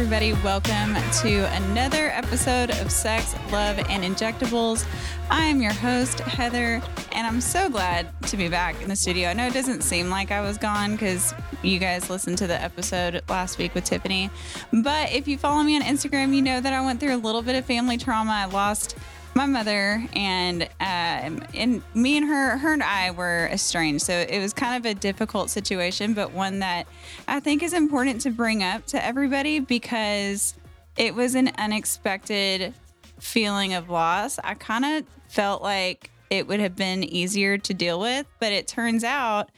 everybody. Welcome to another episode of Sex, Love, and Injectables. I am your host, Heather, and I'm so glad to be back in the studio. I know it doesn't seem like I was gone because you guys listened to the episode last week with Tiffany. But if you follow me on Instagram, you know that I went through a little bit of family trauma. I lost my mother and um, and me and her her and I were estranged. So it was kind of a difficult situation but one that I think is important to bring up to everybody because it was an unexpected feeling of loss. I kind of felt like it would have been easier to deal with but it turns out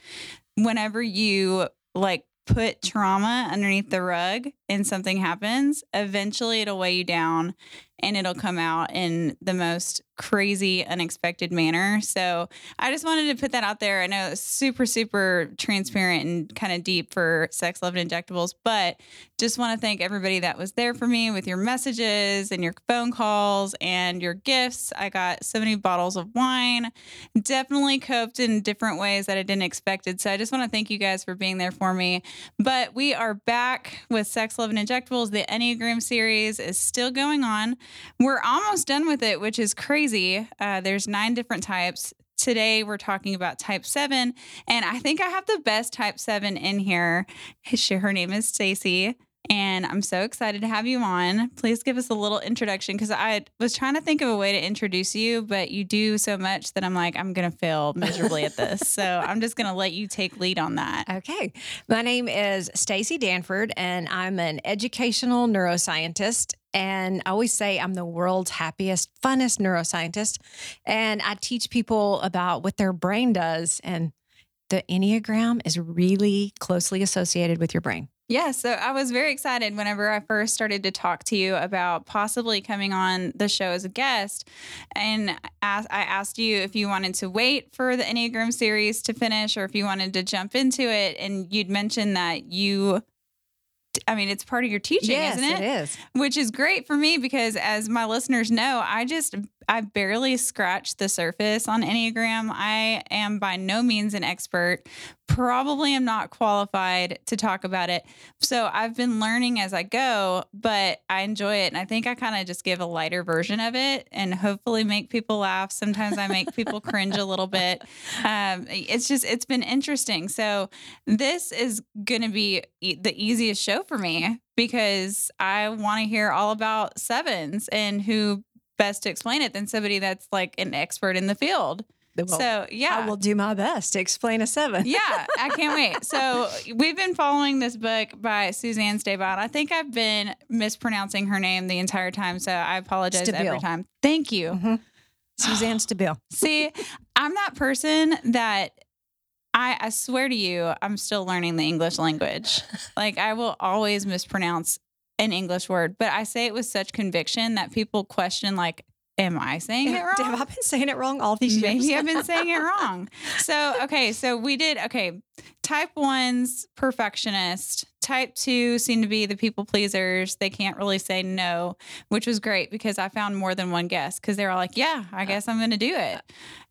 whenever you like put trauma underneath the rug and something happens eventually it'll weigh you down and it'll come out in the most crazy, unexpected manner. So I just wanted to put that out there. I know it's super, super transparent and kind of deep for sex, love, and injectables, but just want to thank everybody that was there for me with your messages and your phone calls and your gifts. I got so many bottles of wine, definitely coped in different ways that I didn't expect. So I just want to thank you guys for being there for me. But we are back with Sex, Love, and Injectables. The Enneagram series is still going on. We're almost done with it, which is crazy. Uh, there's nine different types. Today we're talking about type seven, and I think I have the best type seven in here. Her name is Stacy, and I'm so excited to have you on. Please give us a little introduction because I was trying to think of a way to introduce you, but you do so much that I'm like, I'm going to fail miserably at this. So I'm just going to let you take lead on that. Okay. My name is Stacy Danford, and I'm an educational neuroscientist and I always say I'm the world's happiest, funnest neuroscientist. And I teach people about what their brain does. And the Enneagram is really closely associated with your brain. Yeah, so I was very excited whenever I first started to talk to you about possibly coming on the show as a guest. And I asked you if you wanted to wait for the Enneagram series to finish or if you wanted to jump into it. And you'd mentioned that you I mean, it's part of your teaching, yes, isn't it? It is. Which is great for me because, as my listeners know, I just I barely scratched the surface on Enneagram. I am by no means an expert. Probably am not qualified to talk about it. So I've been learning as I go, but I enjoy it. And I think I kind of just give a lighter version of it and hopefully make people laugh. Sometimes I make people cringe a little bit. Um, it's just, it's been interesting. So this is going to be the easiest show for me because I want to hear all about sevens and who best to explain it than somebody that's like an expert in the field. Well, so yeah, I will do my best to explain a seven. yeah, I can't wait. So we've been following this book by Suzanne Stabile. I think I've been mispronouncing her name the entire time, so I apologize Stabile. every time. Thank you, mm-hmm. Suzanne Stabile. See, I'm that person that I, I swear to you, I'm still learning the English language. Like I will always mispronounce an English word, but I say it with such conviction that people question, like, am I saying it wrong? Have I been saying it wrong all these years? Maybe I've been saying it wrong. So, okay, so we did, okay, type one's perfectionist. Type two seem to be the people pleasers. They can't really say no, which was great because I found more than one guest because they were like, yeah, I guess I'm going to do it.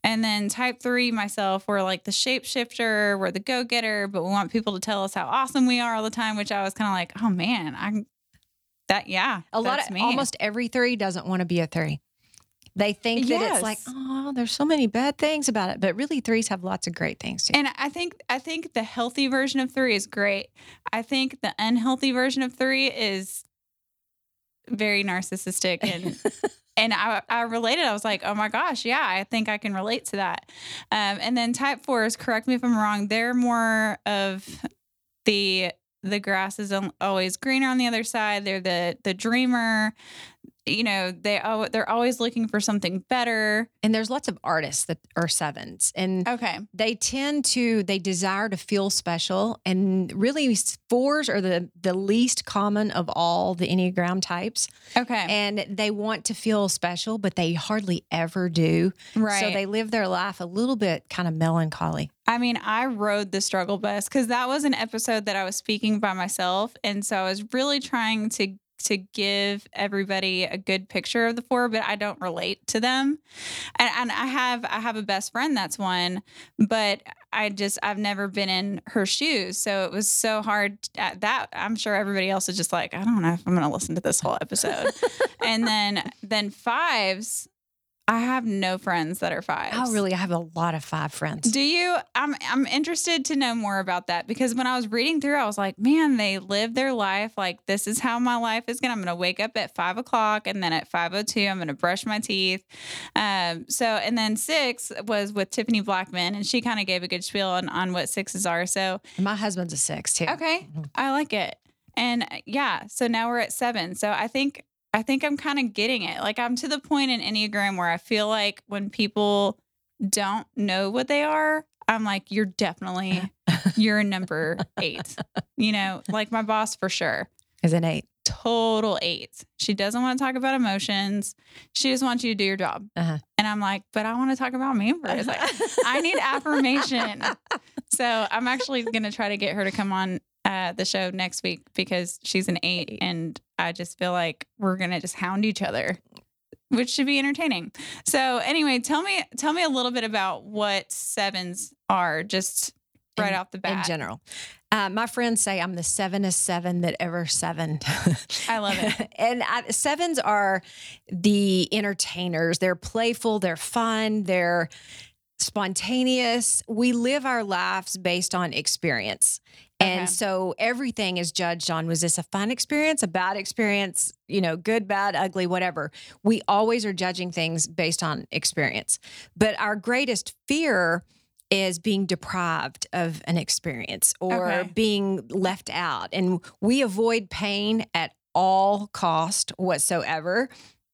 And then type three, myself, we're like the shapeshifter, we're the go getter, but we want people to tell us how awesome we are all the time, which I was kind of like, oh man, I'm that yeah, a lot of me. almost every three doesn't want to be a three. They think that it's like, oh, there's so many bad things about it, but really threes have lots of great things too. And I think I think the healthy version of three is great. I think the unhealthy version of three is very narcissistic and and I, I related. I was like, oh my gosh, yeah, I think I can relate to that. Um, and then type fours, correct me if I'm wrong, they're more of the the grass is always greener on the other side. They're the the dreamer you know they oh they're always looking for something better. And there's lots of artists that are sevens and okay. they tend to they desire to feel special and really fours are the the least common of all the enneagram types. Okay. And they want to feel special but they hardly ever do. Right. so they live their life a little bit kind of melancholy. I mean, I rode the struggle bus because that was an episode that I was speaking by myself. And so I was really trying to to give everybody a good picture of the four, but I don't relate to them. And, and I have I have a best friend that's one, but I just I've never been in her shoes, so it was so hard. At that I'm sure everybody else is just like I don't know if I'm going to listen to this whole episode. and then then fives I have no friends that are fives. Oh, really? I have a lot of five friends. Do you? I'm I'm interested to know more about that because when I was reading through, I was like, man, they live their life like this is how my life is gonna. I'm gonna wake up at five o'clock and then at five o two, I'm gonna brush my teeth. Um. So and then six was with Tiffany Blackman, and she kind of gave a good spiel on on what sixes are. So my husband's a six too. Okay, I like it. And yeah, so now we're at seven. So I think I think I'm kind of getting it. Like I'm to the point in Enneagram where I feel like when people don't know what they are, I'm like, you're definitely you're a number eight. You know, like my boss for sure. Is an eight. Total eight. She doesn't want to talk about emotions. She just wants you to do your job. Uh-huh. And I'm like, but I want to talk about me first. Like, I need affirmation. So I'm actually going to try to get her to come on uh, the show next week because she's an eight, and I just feel like we're gonna just hound each other, which should be entertaining. So anyway, tell me tell me a little bit about what sevens are, just right in, off the bat. In general, uh, my friends say I'm the sevenest seven that ever seven. I love it. and I, sevens are the entertainers. They're playful. They're fun. They're spontaneous. We live our lives based on experience. And okay. so everything is judged on was this a fun experience, a bad experience, you know, good, bad, ugly, whatever. We always are judging things based on experience. But our greatest fear is being deprived of an experience or okay. being left out. And we avoid pain at all cost whatsoever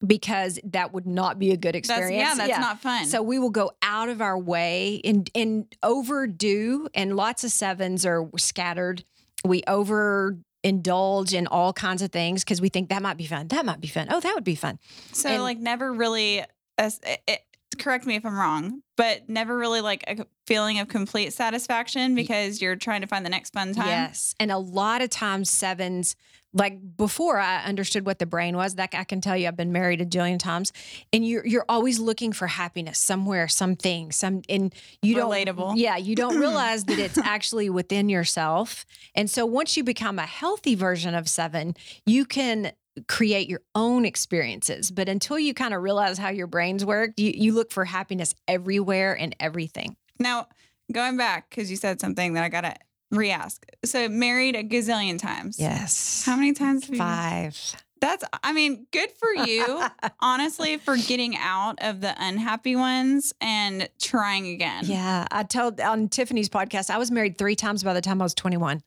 because that would not be a good experience. That's, yeah, that's yeah. not fun. So we will go out of our way and and overdo, and lots of sevens are scattered. We over indulge in all kinds of things because we think that might be fun. That might be fun. Oh, that would be fun. So and, like never really. It, correct me if I'm wrong, but never really like a feeling of complete satisfaction because you're trying to find the next fun time. Yes. And a lot of times sevens like before I understood what the brain was, that I can tell you I've been married a jillion times and you're you're always looking for happiness somewhere, something, some and you don't relatable. Yeah, you don't realize that it's actually within yourself. And so once you become a healthy version of 7, you can create your own experiences. But until you kind of realize how your brains work, you, you look for happiness everywhere and everything. Now, going back, because you said something that I got to re-ask. So married a gazillion times. Yes. How many times? Five. That's, I mean, good for you, honestly, for getting out of the unhappy ones and trying again. Yeah. I told on Tiffany's podcast, I was married three times by the time I was 21.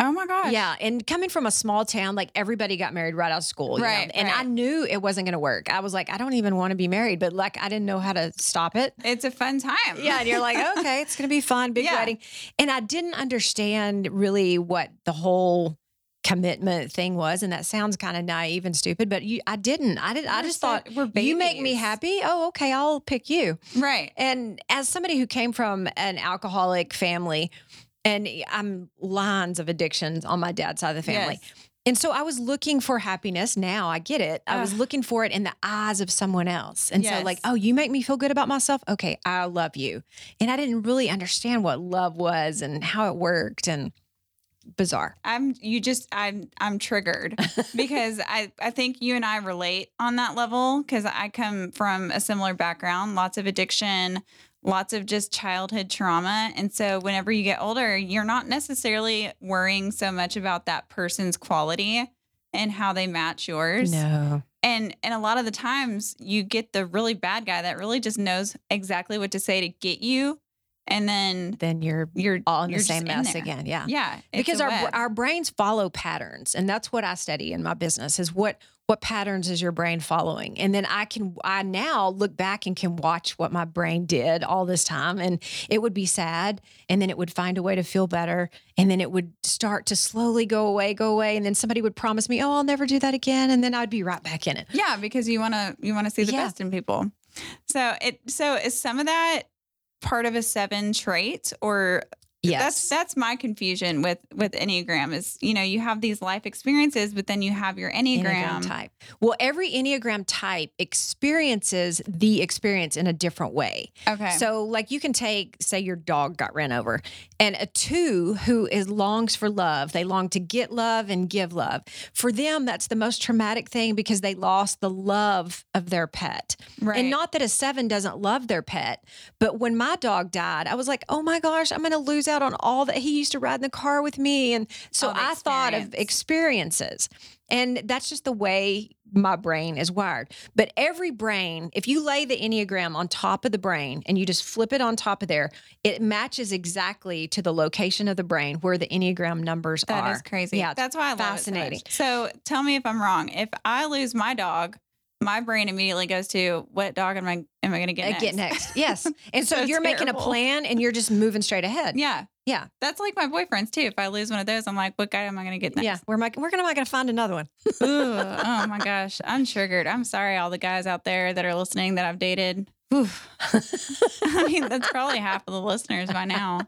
Oh my gosh. Yeah. And coming from a small town, like everybody got married right out of school. right. Know? And right. I knew it wasn't going to work. I was like, I don't even want to be married, but like I didn't know how to stop it. It's a fun time. Yeah. And you're like, okay, it's going to be fun, big yeah. wedding. And I didn't understand really what the whole commitment thing was and that sounds kind of naive and stupid but you I didn't I did I just thought we're babies. you make me happy oh okay I'll pick you right and as somebody who came from an alcoholic family and I'm lines of addictions on my dad's side of the family. Yes. And so I was looking for happiness. Now I get it. I was looking for it in the eyes of someone else. And yes. so, like, oh, you make me feel good about myself. Okay, I love you. And I didn't really understand what love was and how it worked. And bizarre. I'm you just I'm I'm triggered because I I think you and I relate on that level because I come from a similar background, lots of addiction, lots of just childhood trauma. And so whenever you get older, you're not necessarily worrying so much about that person's quality and how they match yours. No. And and a lot of the times you get the really bad guy that really just knows exactly what to say to get you. And then then you're you're all in the same mess again. Yeah. Yeah. Because our our brains follow patterns. And that's what I study in my business is what what patterns is your brain following and then i can i now look back and can watch what my brain did all this time and it would be sad and then it would find a way to feel better and then it would start to slowly go away go away and then somebody would promise me oh i'll never do that again and then i'd be right back in it yeah because you want to you want to see the yeah. best in people so it so is some of that part of a seven trait or Yes. That's that's my confusion with with Enneagram is, you know, you have these life experiences, but then you have your Enneagram. type. Well, every Enneagram type experiences the experience in a different way. Okay. So, like, you can take, say, your dog got ran over, and a two who is longs for love. They long to get love and give love. For them, that's the most traumatic thing because they lost the love of their pet. right. And not that a seven doesn't love their pet, but when my dog died, I was like, oh my gosh, I'm going to lose out on all that he used to ride in the car with me. And so oh, I thought of experiences. And that's just the way my brain is wired. But every brain, if you lay the Enneagram on top of the brain and you just flip it on top of there, it matches exactly to the location of the brain where the Enneagram numbers That are. That is crazy. Yeah, That's why I love fascinating. It so, so tell me if I'm wrong. If I lose my dog, my brain immediately goes to what dog am I am I going to get Uh, next? Get next. Yes. And so, So you're making a plan and you're just moving straight ahead. Yeah. Yeah. That's like my boyfriends too. If I lose one of those, I'm like, what guy am I going to get next? Yeah. Where am I, where am I going to find another one? Ooh, oh my gosh. I'm triggered. I'm sorry, all the guys out there that are listening that I've dated. I mean, that's probably half of the listeners by now.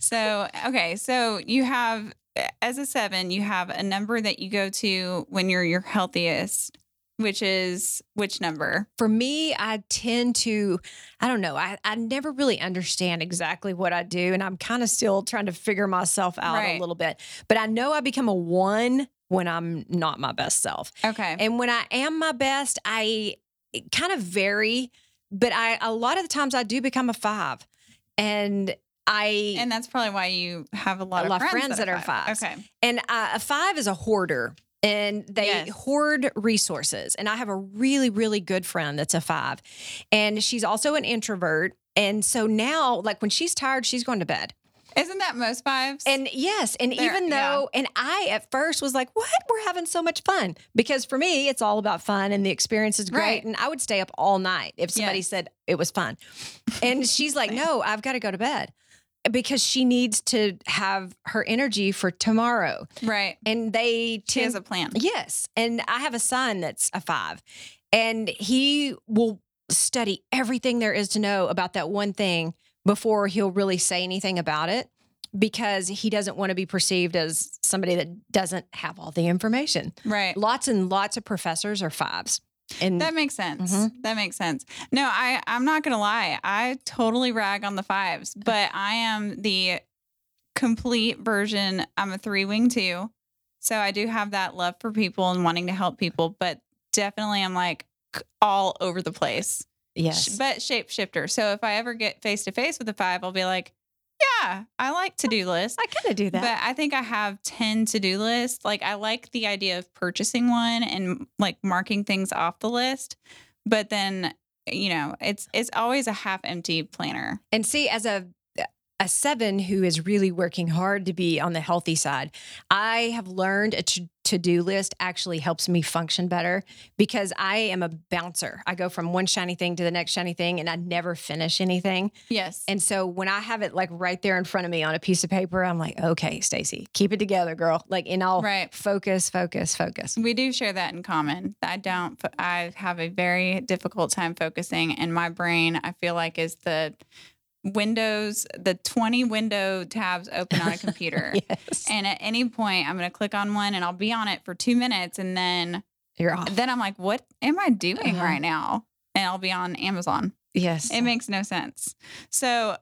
So, okay. So you have, as a seven, you have a number that you go to when you're your healthiest, which is which number? For me, I tend to, I don't know, I, I never really understand exactly what I do. And I'm kind of still trying to figure myself out Right. a little bit. But I know I become a one when I'm not my best self. Okay. And when I am my best, I kind of vary, but I a lot of the times I do become a five. And I And that's probably why you have a lot, A of, lot friends friends that are fives. Okay. And uh, a five is a hoarder. And they Yes. hoard resources. And I have a really, really good friend that's a five. And she's also an introvert. And so now, like when she's tired, she's going to bed. Isn't that most fives? And yes, and There- even yeah. though, and I at first was like, what? We're having so much fun. Because for me, it's all about fun and the experience is great. Right. And I would stay up all night if somebody Yes. said it was fun. And she's like, no, I've got to go to bed because she needs to have her energy for tomorrow. right. And they She tend has a plan. Yes. And I have a son that's a five, and he will study everything there is to know about that one thing before he'll really say anything about it because he doesn't want to be perceived as somebody that doesn't have all the information. Right. Lots and lots of professors are fives. And That makes sense. Mhm. That makes sense. No, I I'm not gonna lie. I totally rag on the fives, but I am the complete version. I'm a three wing two, so I do have that love for people and wanting to help people, but definitely I'm like all over the place. yes. But shapeshifter. So if I ever get face to face with a five, I'll be like, yeah, I like to do lists. I kind of do that. But I think I have 10 to do lists. Like, I like the idea of purchasing one and like marking things off the list. But then, you know, it's it's always a half empty planner. And see, as a a seven who is really working hard to be on the healthy side, I have learned a to do list actually helps me function better because I am a bouncer. I go from one shiny thing to the next shiny thing and I never finish anything. Yes. And so when I have it like right there in front of me on a piece of paper, I'm like, okay, Stacy, keep it together, girl. Like, and I'll Right. focus, focus, focus. we do share that in common. I don't, I have a very difficult time focusing, and my brain, I feel like, is the windows, the 20 window tabs open on a computer. Yes. And at any point, I'm going to click on one and I'll be on it for two minutes. And then You're off. then I'm like, what am I doing Uh-huh. right now? And I'll be on Amazon. Yes. It makes no sense. So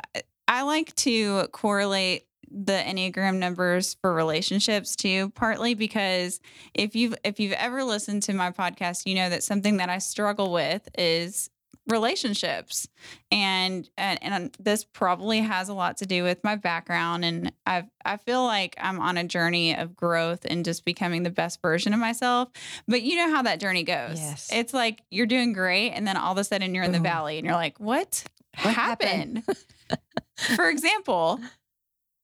I like to correlate the Enneagram numbers for relationships too, partly because if you've if you've ever listened to my podcast, you know that something that I struggle with is relationships and and, and this probably has a lot to do with my background and I I feel like I'm on a journey of growth and just becoming the best version of myself but you know how that journey goes Yes. it's like you're doing great and then all of a sudden you're in the Boom. valley and you're like what What happened? happened for example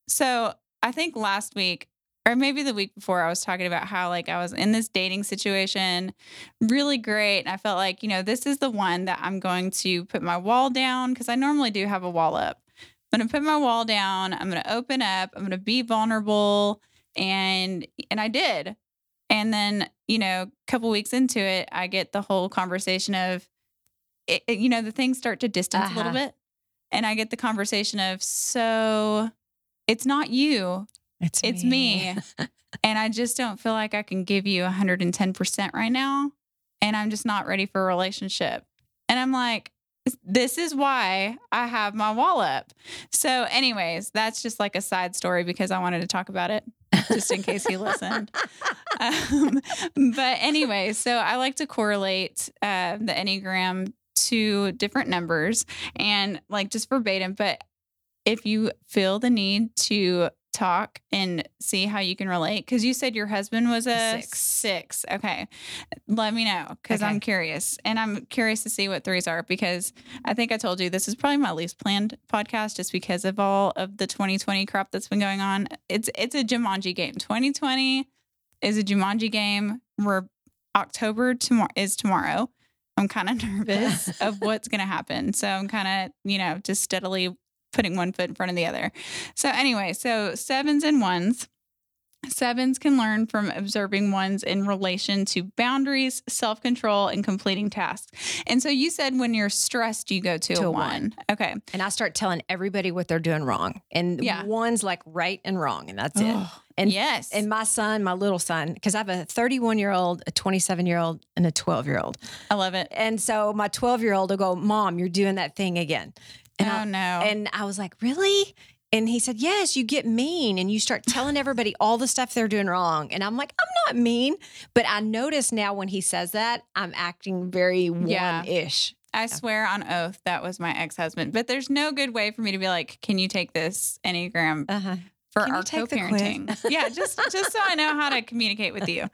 so I think last week or maybe the week before I was talking about how like I was in this dating situation really great and I felt like you know this is the one that I'm going to put my wall down because I normally do have a wall up. I'm going to put my wall down I'm going to open up I'm going to be vulnerable and and I did. And then you know a couple weeks into it I get the whole conversation of it, it- you know the things start to distance a little Uh-huh. bit and I get the conversation of so it's not you, It's it's me. and I just don't feel like I can give you 110% right now. And I'm just not ready for a relationship. And I'm like, this is why I have my wall up. So, anyways, that's just like a side story because I wanted to talk about it just in case he listened. Um, but anyway, so I like to correlate uh, the Enneagram to different numbers and like just verbatim. But if you feel the need to talk and see how you can relate, because you said your husband was a six. six. Okay. Let me know because I'm curious and I'm curious to see what threes are because I think I told you this is probably my least planned podcast just because of all of the 2020 crap that's been going on. It's it's a Jumanji game. 2020 is a Jumanji game. We're October tomorrow is tomorrow. I'm kind of nervous of what's going to happen. So I'm kind of, you know, just steadily putting one foot in front of the other. So anyway, so sevens and ones. Sevens can learn from observing ones in relation to boundaries, self control, and completing tasks. And so you said when you're stressed, you go to, To a a one. one. Okay. and I start telling everybody what they're doing wrong. And Yeah. one's like right and wrong, and that's it. And yes. and my son, my little son, because I have a 31 year old, a 27 year old, and a 12 year old. I love it. And so my 12 year old will go, Mom, you're doing that thing again. And oh I, no. And I was like, Really? And he said, Yes, you get mean and you start telling everybody all the stuff they're doing wrong. And I'm like, I'm not mean. But I notice now when he says that, I'm acting very Yeah. one ish. I swear on oath that was my ex husband. But there's no good way for me to be like, can you take this Enneagram Uh-huh. For Can our co-parenting. yeah, just just so I know how to communicate with you.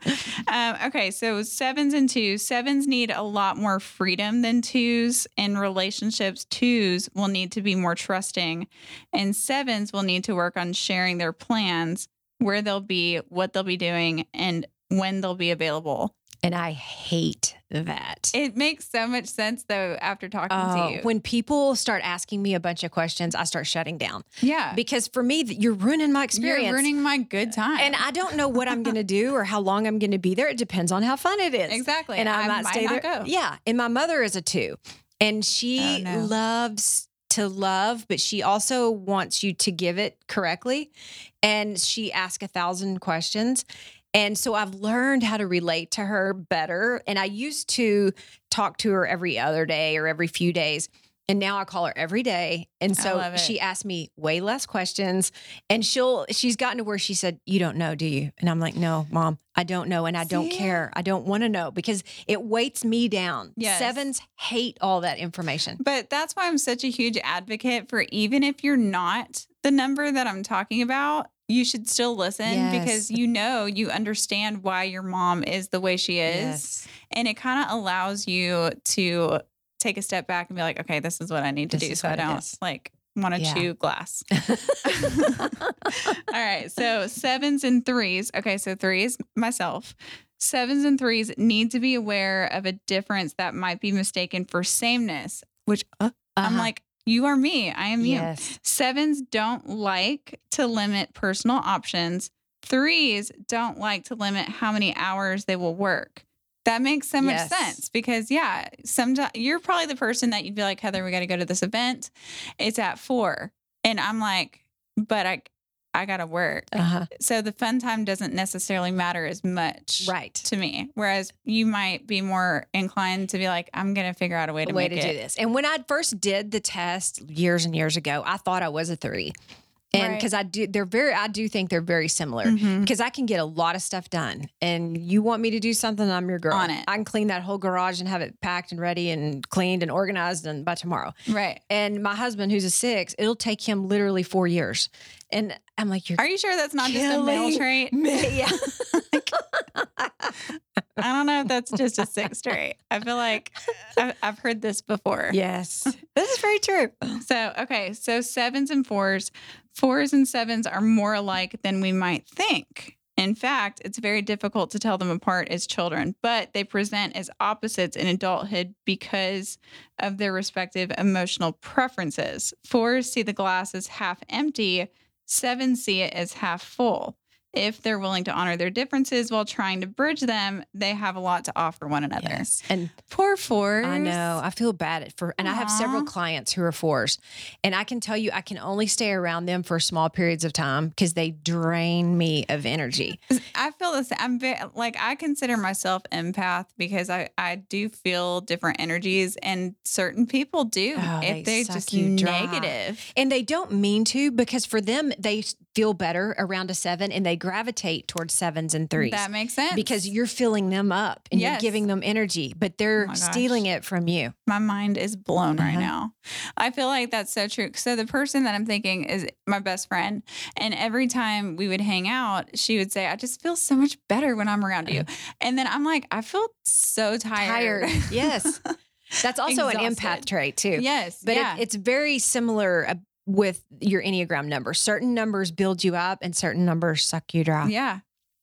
Um, okay, so sevens and twos. Sevens need a lot more freedom than twos in relationships. Twos will need to be more trusting, and sevens will need to work on sharing their plans, where they'll be, what they'll be doing, and when they'll be available. And I hate that. It makes so much sense though after talking Oh, to you. when people start asking me a bunch of questions, I start shutting down yeah, because for me, you're ruining my experience. you're ruining my good time. and I don't know what I'm going to do or how long I'm going to be there. It depends on how fun it is. exactly, And I, might, stay not there. go. Yeah. And my mother is a two, and she Oh, no. loves to love, but she also wants you to give it correctly. And she asks a thousand questions. And so I've learned how to relate to her better. And I used to talk to her every other day or every few days. And now I call her every day. And so she asks me way less questions. And she'll, she's gotten to where she said, You don't know, do you? And I'm like, No, mom, I don't know. And I don't care. I don't want to know because it weights me down. Yes. Sevens hate all that information. But that's why I'm such a huge advocate for even if you're not the number that I'm talking about, you should still listen Yes. because you know you understand why your mom is the way she is. And it kind of allows you to take a step back and be like, okay, this is what I need to This do so I don't is. like want to Yeah. chew glass. All right. So sevens and threes. Okay. So threes, myself. Sevens and threes need to be aware of a difference that might be mistaken for sameness, which uh, I'm Uh-huh. like, you are me. I am you. Sevens don't like to limit personal options. Threes don't like to limit how many hours they will work. That makes so much Yes. sense because, yeah, sometimes you're probably the person that you'd be like, Heather, we got to go to this event. It's at four. And I'm like, but I, I got to work. Uh-huh. So the fun time doesn't necessarily matter as much Right. to me. Whereas you might be more inclined to be like, I'm going to figure out a way to a way to it. do this. And when I first did the test years and years ago, I thought I was a three. And Right. because I do, they're very, I do think they're very similar Mhm. because I can get a lot of stuff done. And you want me to do something, I'm your girl. On it. I can clean that whole garage and have it packed and ready and cleaned and organized and by tomorrow. Right. And my husband, who's a six, it'll take him literally four years. And I'm like, you're Are you sure that's not just a male trait? yeah. I don't know if that's just a six trait. I feel like I've, I've heard this before. yes. This is very true. So, okay. So, sevens and fours, fours and sevens are more alike than we might think. In fact, it's very difficult to tell them apart as children, but they present as opposites in adulthood because of their respective emotional preferences. Fours see the glass as half empty, sevens see it as half full. If they're willing to honor their differences while trying to bridge them, they have a lot to offer one another. Yes. And Poor fours. I know. I feel bad for, and I have several clients who are fours, and I can tell you, I can only stay around them for small periods of time because they drain me of energy. I feel the same. I'm very, like I consider myself empath because I I do feel different energies, and certain people do Oh, they if they're suck just negative. And they don't mean to because for them, they feel better around a seven and they gravitate towards sevens and threes. That makes sense because you're filling them up and Yes. you're giving them energy, but they're Oh stealing it from you. my mind is blown right Uh-huh. now. I feel like that's so true. So the person that I'm thinking is my best friend, and every time we would hang out, she would say, "I just feel so much better when I'm around you," and then I'm like, "I feel so tired." Tired. Yes. That's also an empath trait too. yes, But yeah. it, it's very similar uh, with your Enneagram number. Certain numbers build you up and certain numbers suck you dry. Yeah.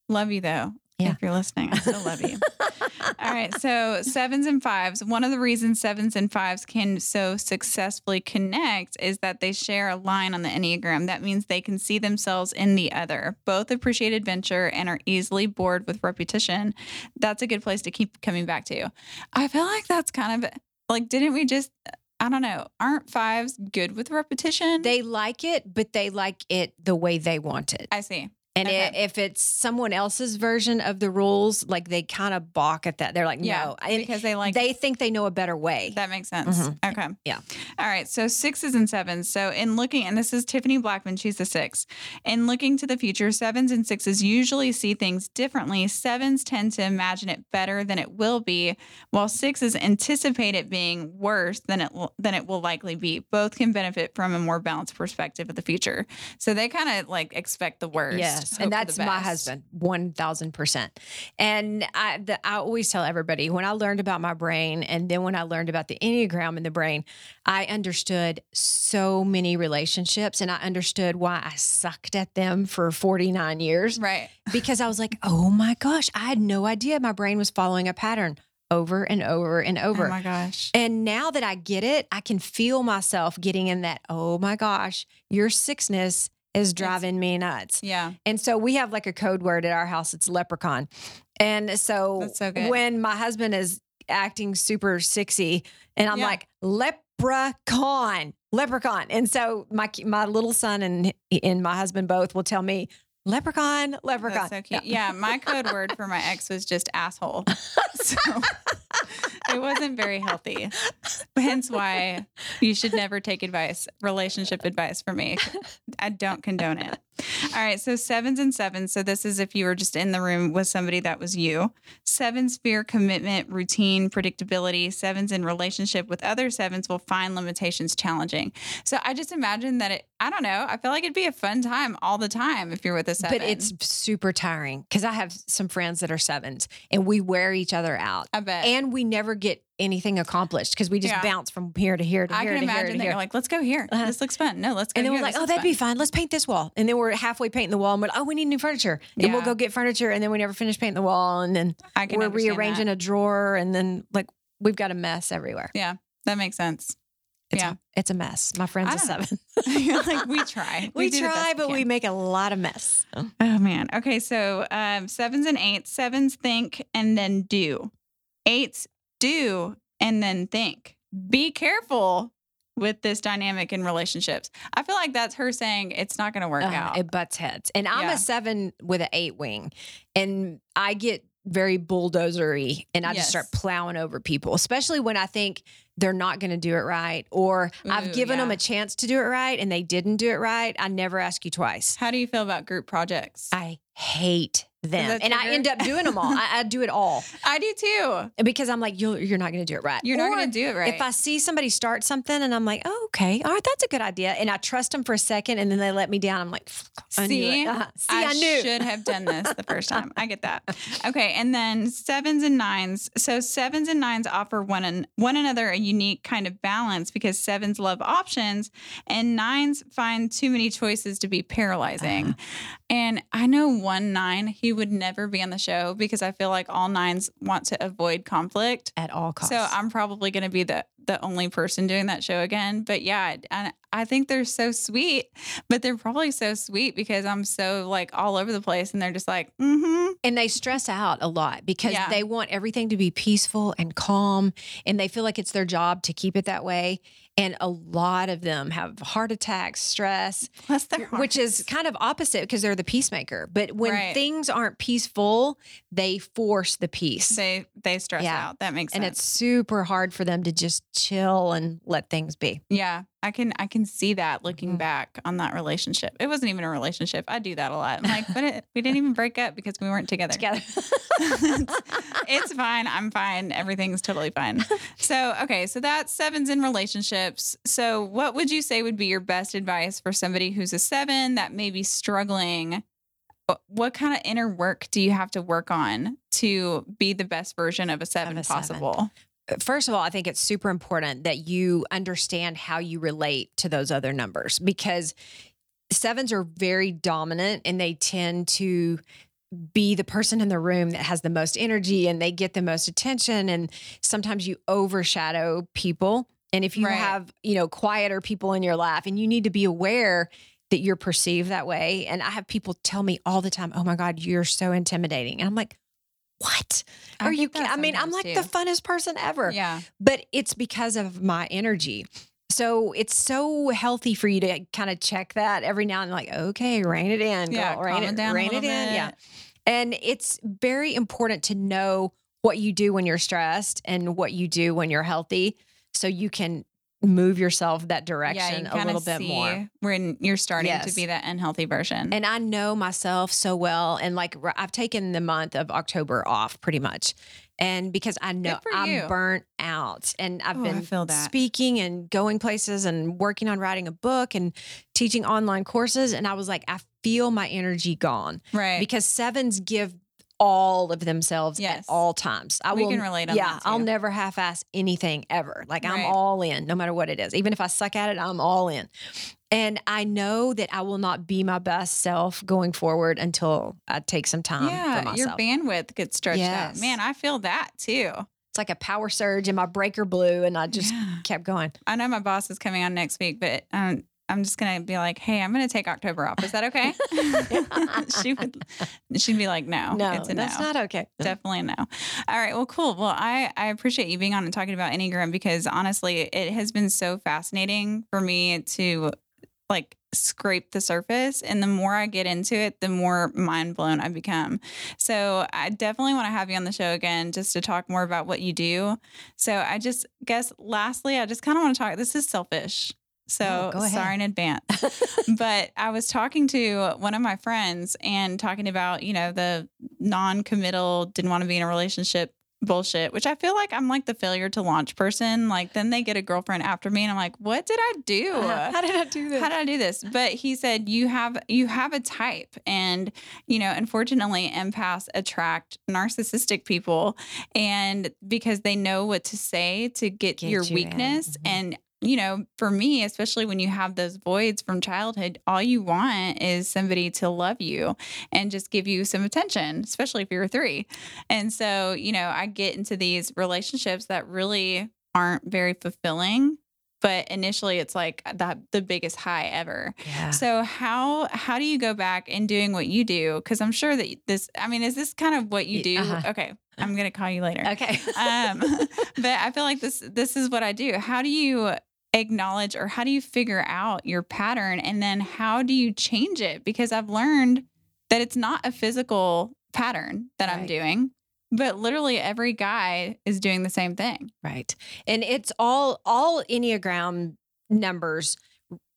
Love you though. Yeah. If you're listening, I still love you. All right. So, sevens and fives. One of the reasons sevens and fives can so successfully connect is that they share a line on the Enneagram. That means they can see themselves in the other. Both appreciate adventure and are easily bored with repetition. That's a good place to keep coming back to. I feel like that's kind of like, didn't we just, I don't know, aren't fives good with repetition? They like it, but they like it the way they want it. I see. And Okay. i if it's someone else's version of the rules, like they kind of balk at that. They're like, Yeah. no. Because they like they think they know a better way. That makes sense. Mhm. Okay. Yeah. All right. So sixes and sevens. So in looking, and this is Tiffany Blackman, she's the six. In looking to the future, sevens and sixes usually see things differently. Sevens tend to imagine it better than it will be, while sixes anticipate it being worse than it than it will likely be. Both can benefit from a more balanced perspective of the future. So they kind of like expect the worst. Yes, and that's my husband, one thousand percent. And I, the, I always tell everybody when I learned about my brain, and then when I learned about the enneagram in the brain, I understood so many relationships, and I understood why I sucked at them for forty nine years Right. because I was like, oh my gosh, I had no idea my brain was following a pattern over and over and oh over. Oh my gosh. And now that I get it, I can feel myself getting in that, oh my gosh, your sickness is driving me nuts. Yeah. And so we have like a code word at our house. It's leprechaun. And so, so when my husband is acting super sexy and I'm Yeah. like, leprechaun, leprechaun. And so my my little son and and my husband both will tell me, leprechaun, leprechaun. That's so cute. Yeah. my code word for my ex was just asshole. So it wasn't very healthy. Hence why you should never take advice, relationship advice from me. I don't condone it. All right. So sevens and sevens. So this is if you were just in the room with somebody that was you. Sevens fear commitment, routine, predictability. Sevens in relationship with other sevens will find limitations challenging. So I just imagine that it, I don't know. I feel like it'd be a fun time all the time if you're with a seven. But it's super tiring because I have some friends that are sevens and we wear each other out. I bet. And we never get anything accomplished because we just Yeah. bounce from here to here to I here can to here imagine here. you're like, let's go here. Uh-huh. This looks fun. No, let's go and then here. we're like, This oh, that'd fun." be fun. Let's paint this wall. And then we're halfway painting the wall and we're like, oh, we need new furniture. And we'll go get furniture. And then we never finish painting the wall. And then I can we're rearranging that. a drawer. And then like we've got a mess everywhere. Yeah, that makes sense. It's, Yeah. a, it's a mess. My friend's I a don't seven. Like we try. we best try, but we can. make a lot of mess. Oh man. Okay, so um, sevens and eights. Sevens think and then do. Eights do and then think. Be careful with this dynamic in relationships. I feel like that's her saying it's not going to work Uh, out. It butts heads. And I'm Yeah. a seven with an eight wing. And I get very bulldozery and I just start plowing over people, especially when I think they're not going to do it right or I've Ooh, given them a chance to do it right and they didn't do it right. I never ask you twice. How do you feel about group projects? I hate them. And I end up doing them all. I, I do it all I do too. because I'm like, you're, you're not going to do it right. You're not going to do it right. If I see somebody start something and I'm like, oh, okay, all right, that's a good idea. And I trust them for a second and then they let me down. I'm like, I See, it. Uh-huh. See, I, I, knew. should have done this the first time. I get that. Okay, and then sevens and nines. So sevens and nines offer one and one another a unique kind of balance because sevens love options and nines find too many choices to be paralyzing. Uh-huh. And I know one nine, he would never be on the show because I feel like all nines want to avoid conflict. At all costs. So I'm probably going to be the the only person doing that show again. But yeah, and I think they're so sweet, but they're probably so sweet because I'm so like all over the place and they're just like, mm-hmm. And they stress out a lot because Yeah. they want everything to be peaceful and calm and they feel like it's their job to keep it that way. And a lot of them have heart attacks, stress, which is kind of opposite because they're the peacemaker. But when Right. things aren't peaceful, they force the peace. they they stress Yeah. out. That makes sense. and it's super hard for them to just chill and let things be. Yeah, I can I can see that looking Mhm. back on that relationship. It wasn't even a relationship. I do that a lot. I'm like, but it, we didn't even break up because we weren't together. Together. it's fine. I'm fine. Everything's totally fine. So, okay, so that's sevens in relationships. So, what would you say would be your best advice for somebody who's a seven that may be struggling? What- kind of inner work do you have to work on to be the best version of a seven a seven. First of all, I think it's super important that you understand how you relate to those other numbers because sevens are very dominant and they tend to be the person in the room that has the most energy and they get the most attention and sometimes you overshadow people. And if you Right. have you know quieter people in your life and you need to be aware that you're perceived that way. And i have people tell me all the time oh my god you're so intimidating. And i'm like what I are you i mean i'm like the too. funnest person ever Yeah. but it's because of my energy. So it's so healthy for you to kind of check that every now and then, like, okay, rein it in, girl, Yeah. rein it, down rein it in. bit. Yeah. And it's very important to know what you do when you're stressed and what you do when you're healthy so you can move yourself that direction you a little bit more. When you're starting to be that unhealthy version. And I know myself so well. And like I've taken the month of October off pretty much. And because I know I'm you. burnt out and I've Oh, been speaking and going places and working on writing a book and teaching online courses. And I was like, I feel my energy gone right. because sevens give all of themselves Yes. at all times. I We will can relate on Yeah, I'll never half-ass anything ever. Like I'm all in, no matter what it is. Even if I suck at it, I'm all in. And I know that I will not be my best self going forward until I take some time for yeah, your bandwidth gets stretched out. Yes. Man, I feel that too. it's like a power surge and my breaker blew and I just Yeah. kept going. I know my boss is coming on next week, but um, I'm just gonna be like, "Hey, I'm gonna take October off. Is that okay?" she would. She'd be like, "No, No, it's a that's no." not okay. Definitely no. All right. Well, cool. Well, I, I appreciate you being on and talking about Enneagram because honestly, it has been so fascinating for me to like scrape the surface. And the more I get into it, the more mind blown I become. So I definitely want to have you on the show again just to talk more about what you do. So I just guess lastly, I just kind of want to talk. This is selfish. So Oh, sorry in advance but I was talking to one of my friends and talking about, you know, the non committal, didn't want to be in a relationship bullshit, which I feel like I'm like the failure to launch person. Like then they get a girlfriend after me and I'm like, what did I do? How did I do this? How did I do this? But he said you have you have a type, and you know, unfortunately, empaths attract narcissistic people, and because they know what to say to get, Get your weakness, Mhm. and you know, for me, especially when you have those voids from childhood, all you want is somebody to love you and just give you some attention, especially if you're three. And so, you know, I get into these relationships that really aren't very fulfilling. But initially, it's like the the biggest high ever. yeah. So how how do you go back and doing what you do? Because I'm sure that this. I mean, is this kind of what you do? uh-huh. Okay, I'm gonna call you later. Okay. um, but I feel like this this is what I do. How do you acknowledge or how do you figure out your pattern, and then how do you change it? Because I've learned that it's not a physical pattern that I'm doing, but literally every guy is doing the same thing. Right. And it's all all Enneagram numbers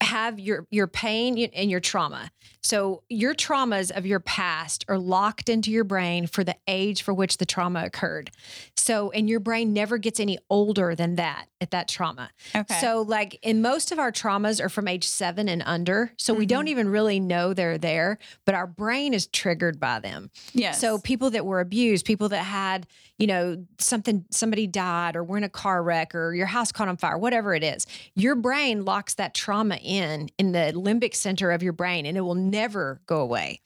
have your your pain and your trauma. So your traumas of your past are locked into your brain for the age for which the trauma occurred. So and your brain never gets any older than that at that trauma. Okay. So like in most of our traumas are from age 7 and under. So we Mhm. don't even really know they're there, but our brain is triggered by them. yes. So people that were abused, people that had, you know, something somebody died or were in a car wreck or your house caught on fire, whatever it is, your brain locks that trauma in in the limbic center of your brain and it will never go away.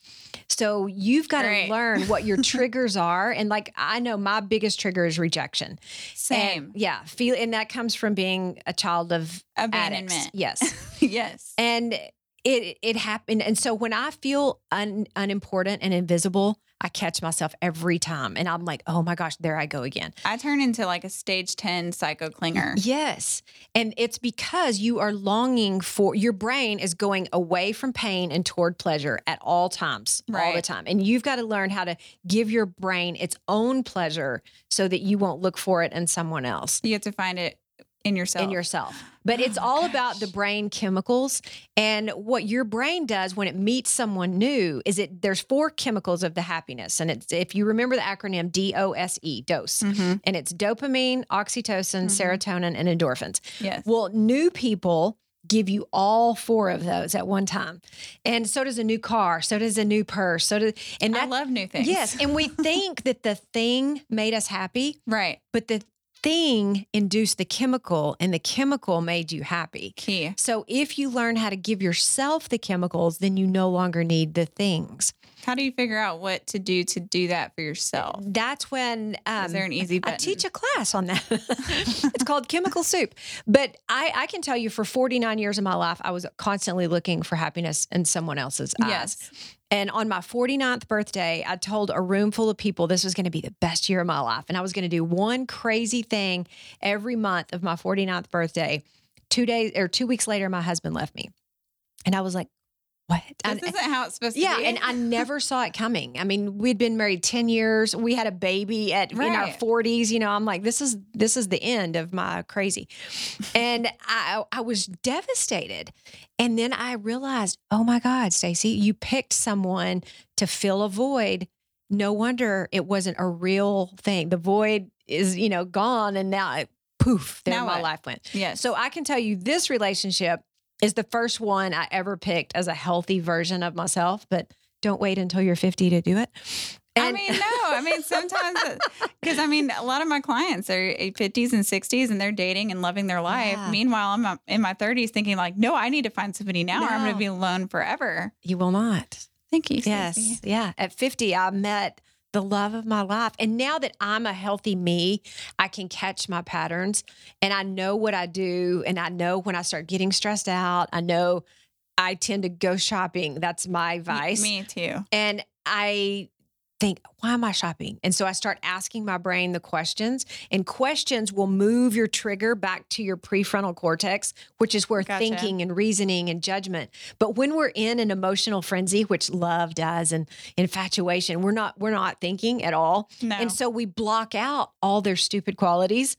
So you've got Great. to learn what your triggers are. And like I know my biggest trigger is rejection. Same. And, yeah. Feel and that comes from being a child of addicts. Abandonment. Yes. yes. and it it happened. And so when I feel un, unimportant and invisible, I catch myself every time. And I'm like, oh my gosh, there I go again. I turn into like a stage 10 psycho clinger. Yes. And it's because you are longing for your brain is going away from pain and toward pleasure at all times, all the time. And you've got to learn how to give your brain its own pleasure so that you won't look for it in someone else. You have to find it in yourself. In yourself. But it's Oh, all about the brain chemicals. And what your brain does when it meets someone new is it there's four chemicals of the happiness. And it's if you remember the acronym D O S E, dose. Mhm. And it's dopamine, oxytocin, Mhm. serotonin, and endorphins. Yes. Well, new people give you all four of those at one time. And so does a new car, so does a new purse, so does and I love new things. Yes, and we think that the thing made us happy, Right. but the thing induced the chemical and the chemical made you happy. Key. So if you learn how to give yourself the chemicals, then you no longer need the things. How do you figure out what to do to do that for yourself? That's when um, Is there an easy I teach a class on that. it's called chemical soup. But I, I can tell you for 49 years of my life, I was constantly looking for happiness in someone else's eyes. Yes. And on my 49th birthday, I told a room full of people this was going to be the best year of my life. And I was going to do one crazy thing every month of my 49th birthday. Two days or two weeks later, my husband left me. And I was like, what? This And- isn't how it's supposed yeah, to be. Yeah, and I never saw it coming. I mean, we'd been married 10 years. We had a baby at in our 40s, you know. I'm like this is this is the end of my crazy. And I I was devastated. And then I realized, "Oh my god, Stacy, you picked someone to fill a void. No wonder it wasn't a real thing. The void is, you know, gone and now it, poof, there Now my what? life went. Yeah. So I can tell you this relationship is the first one I ever picked as a healthy version of myself, but don't wait until you're 50 to do it. I mean, no. I mean, sometimes because I mean, a lot of my clients are 50s and 60s, and they're dating and loving their life. Yeah. Meanwhile, I'm in my 30s, thinking like, no, I need to find somebody now, or I'm going to be alone forever. you will not. Thank you. Yes. Stacey. Yeah. At 50, I met the love of my life. And now that I'm a healthy me, I can catch my patterns and I know what I do. And I know when I start getting stressed out, I know I tend to go shopping. That's my vice. Me too. And I think, why am I shopping? And so I start asking my brain the questions, and questions will move your trigger back to your prefrontal cortex, which is where Gotcha. thinking and reasoning and judgment. But when we're in an emotional frenzy, which love does, and infatuation, we're not we're not thinking at all. No, And so we block out all their stupid qualities.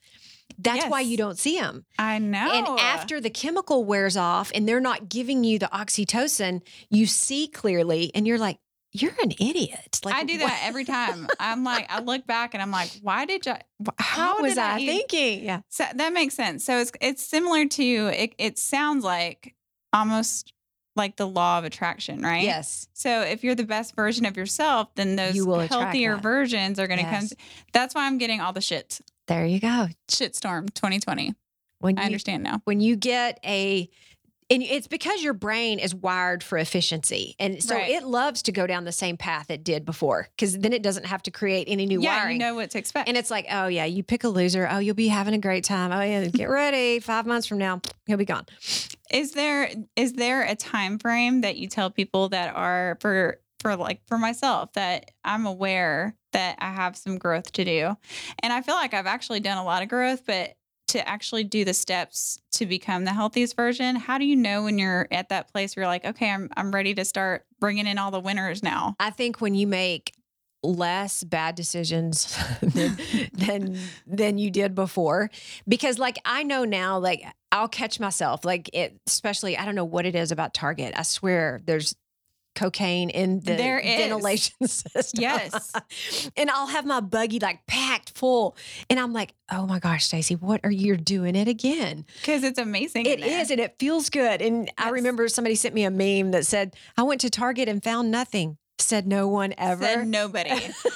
That's why you don't see them. I know. And after the chemical wears off and they're not giving you the oxytocin, you see clearly and you're like, you're an idiot. Like I do what- that every time. I'm like, I look back and I'm like, why did you? How What was I, even- thinking? Yeah. So that makes sense. So it's it's similar to it. It sounds like almost like the law of attraction, right? Yes. So if you're the best version of yourself, then those You healthier versions are going to Yes. come. That's why I'm getting all the shit. There you go. Shitstorm 2020. When I you understand now. when you get a and it's because your brain is wired for efficiency. And so Right. it loves to go down the same path it did before because then it doesn't have to create any new yeah, wiring. you know what to expect. And it's like, oh yeah, you pick a loser. Oh, you'll be having a great time. Oh yeah, get ready. Five months from now, he'll be gone. is there is there a time frame that you tell people that are for for like for myself that I'm aware that I have some growth to do. And I feel like I've actually done a lot of growth, but to actually do the steps to become the healthiest version, how do you know when you're at that place where you're like, okay, I'm I'm ready to start bringing in all the winners now? I think when you make less bad decisions than, than than you did before because like I know now like I'll catch myself like it especially I don't know what it is about Target I swear there's cocaine in the There is. ventilation system Yes. and I'll have my buggy like full and I'm like oh my gosh Stacey what are you doing it again Because it's amazing. in it is, and it feels good. And I remember somebody sent me a meme that said, I went to Target and found nothing. Said no one ever. Said nobody.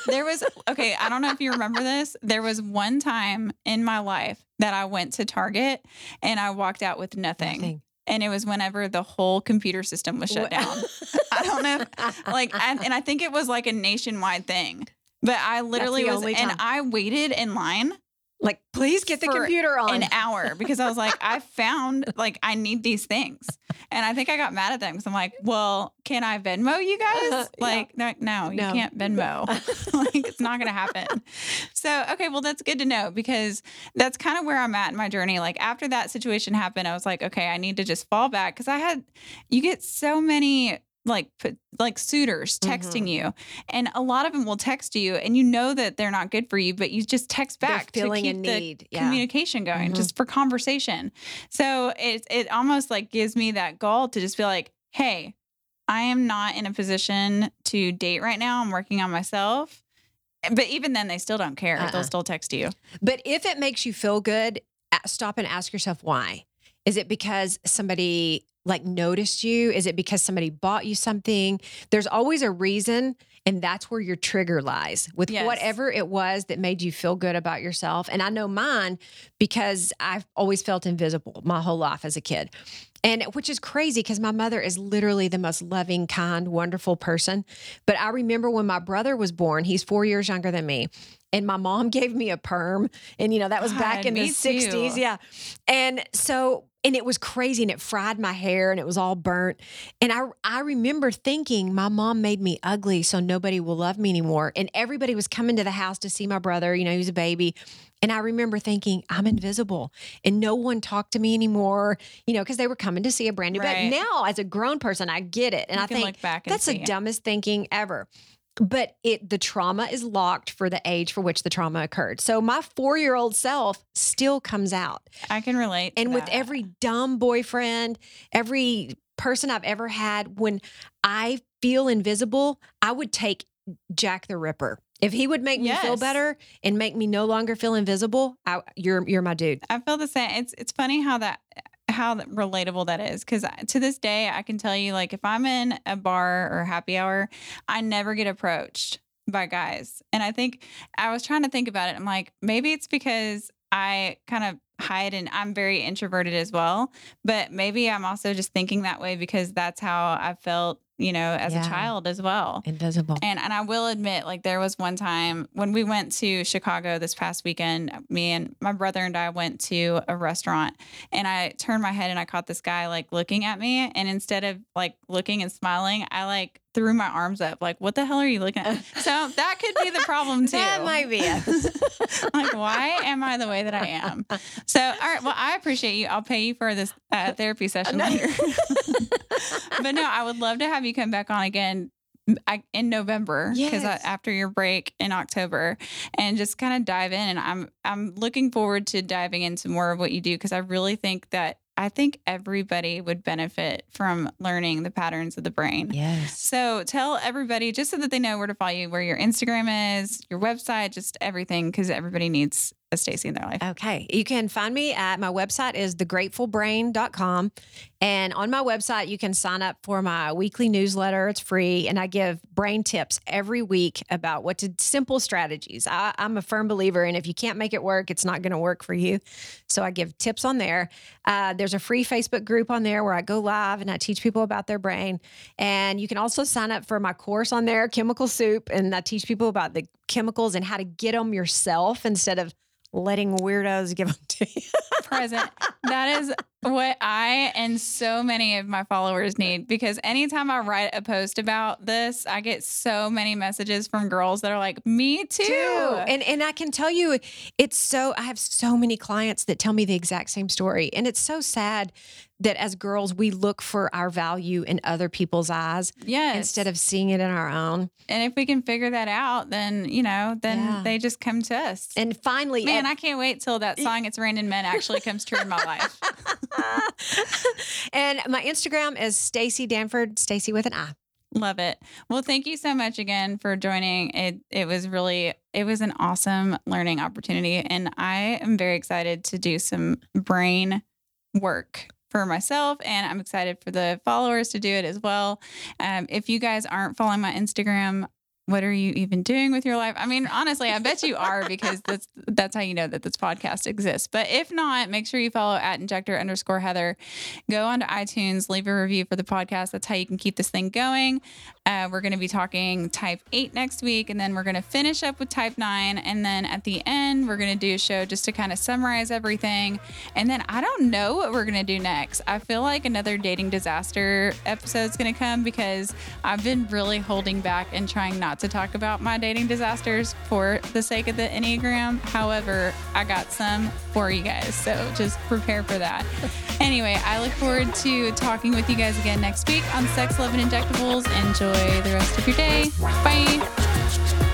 there was okay. I don't know if you remember this. There was one time in my life that I went to Target and I walked out with nothing. Nothing. and it was whenever the whole computer system was shut down. I don't know, if, like, and, and I think it was like a nationwide thing. But I literally was, and time. I waited in line like, please get the computer on. an hour because I was like, I found like I need these things, and I think I got mad at them because I'm like, well, can I Venmo you guys? Uh, yeah. Like, no, you No. can't Venmo. like, it's not gonna happen. So, okay, well, that's good to know because that's kind of where I'm at in my journey. Like after that situation happened, I was like, okay, I need to just fall back because I had, you get so many like like suitors texting Mhm. you and a lot of them will text you and you know that they're not good for you but you just text back feeling to a keep the. Yeah. communication going Mhm. just for conversation so it it almost like gives me that goal to just be like hey i am not in a position to date right now i'm working on myself but even then they still don't care Uh-uh. they'll still text you But if it makes you feel good, stop and ask yourself why. Is it because somebody like noticed you? Is it because somebody bought you something? There's always a reason, and that's where your trigger lies with Yes. whatever it was that made you feel good about yourself. And I know mine because I've always felt invisible my whole life as a kid. And which is crazy because my mother is literally the most loving, kind, wonderful person. But I remember when my brother was born, he's four years younger than me. And my mom gave me a perm. And, you know, that was back God, in the me 60s. too. Yeah. And so, and it was crazy and it fried my hair and it was all burnt. And I, I remember thinking my mom made me ugly so nobody will love me anymore. And everybody was coming to the house to see my brother. You know, he was a baby. And I remember thinking, I'm invisible and no one talked to me anymore, you know, because they were coming to see a brand new. Right. Now, as a grown person, I get it. And you I think that's the dumbest thinking ever. But it the trauma is locked for the age for which the trauma occurred. So my four year old self still comes out. i can relate And with that. every dumb boyfriend, every person I've ever had, when I feel invisible, I would take Jack the Ripper. If he would make me feel better and make me no longer feel invisible, I, you're you're my dude. I feel the same. It's it's funny how that how relatable that is because to this day I can tell you like if I'm in a bar or happy hour, I never get approached by guys, and I think I was trying to think about it. I'm like maybe it's because I kind of hide and I'm very introverted as well, but maybe I'm also just thinking that way because that's how I felt, you know, as Yeah. a child as well. Invisible. And and I will admit, like there was one time when we went to Chicago this past weekend, me and my brother and I went to a restaurant and I turned my head and I caught this guy like looking at me. And instead of like looking and smiling, I like threw my arms up, like, what the hell are you looking at? So that could be the problem too. That might be it. like, why am I the way that I am? So, all right. Well, I appreciate you. I'll pay you for this uh, therapy session later. but no, I would love to have you come back on again I, in November because Yes. after your break in October and just kind of dive in. And I'm I'm looking forward to diving into more of what you do because I really think that I think everybody would benefit from learning the patterns of the brain. Yes. So tell everybody just so that they know where to follow you, where your Instagram is, your website, just everything, because everybody needs a Stacy in their life. Okay. You can find me at my website is thegratefulbrain.com. And on my website, you can sign up for my weekly newsletter. It's free. And I give brain tips every week about what to simple strategies. I, I'm a firm believer in if you can't make it work, it's not going to work for you. So I give tips on there. Uh, there's a free Facebook group on there where I go live and I teach people about their brain. And you can also sign up for my course on there, Chemical Soup. And I teach people about the chemicals and how to get them yourself instead of letting weirdos give them to you. Present. That is what I and so many of my followers need because anytime I write a post about this, I get so many messages from girls that are like, me too. too. And and I can tell you, it's so I have so many clients that tell me the exact same story, and it's so sad that as girls we look for our value in other people's eyes yes. instead of seeing it in our own. and if we can figure that out, then, you know, then Yeah. they just come to us. And finally, Man, I can't wait till that song "It's Raining Men" actually comes true in my life. and my Instagram is Stacy Danford, Stacy with an I. Love it. Well, thank you so much again for joining. It it was really it was an awesome learning opportunity, and I am very excited to do some brain work for myself, and I'm excited for the followers to do it as well. Um, if you guys aren't following my Instagram, what are you even doing with your life? I mean, honestly, I bet you are because that's that's how you know that this podcast exists. But if not, make sure you follow at injector underscore Heather. Go onto iTunes, leave a review for the podcast. That's how you can keep this thing going. Uh, we're going to be talking type eight next week, and then we're going to finish up with type nine, and then at the end we're going to do a show just to kind of summarize everything. And then I don't know what we're going to do next. I feel like another dating disaster episode is going to come because I've been really holding back and trying not to talk about my dating disasters for the sake of the Enneagram. However, I got some for you guys. So just prepare for that. Anyway, I look forward to talking with you guys again next week on Sex, Love, and Injectables enjoy the rest of your day. Bye.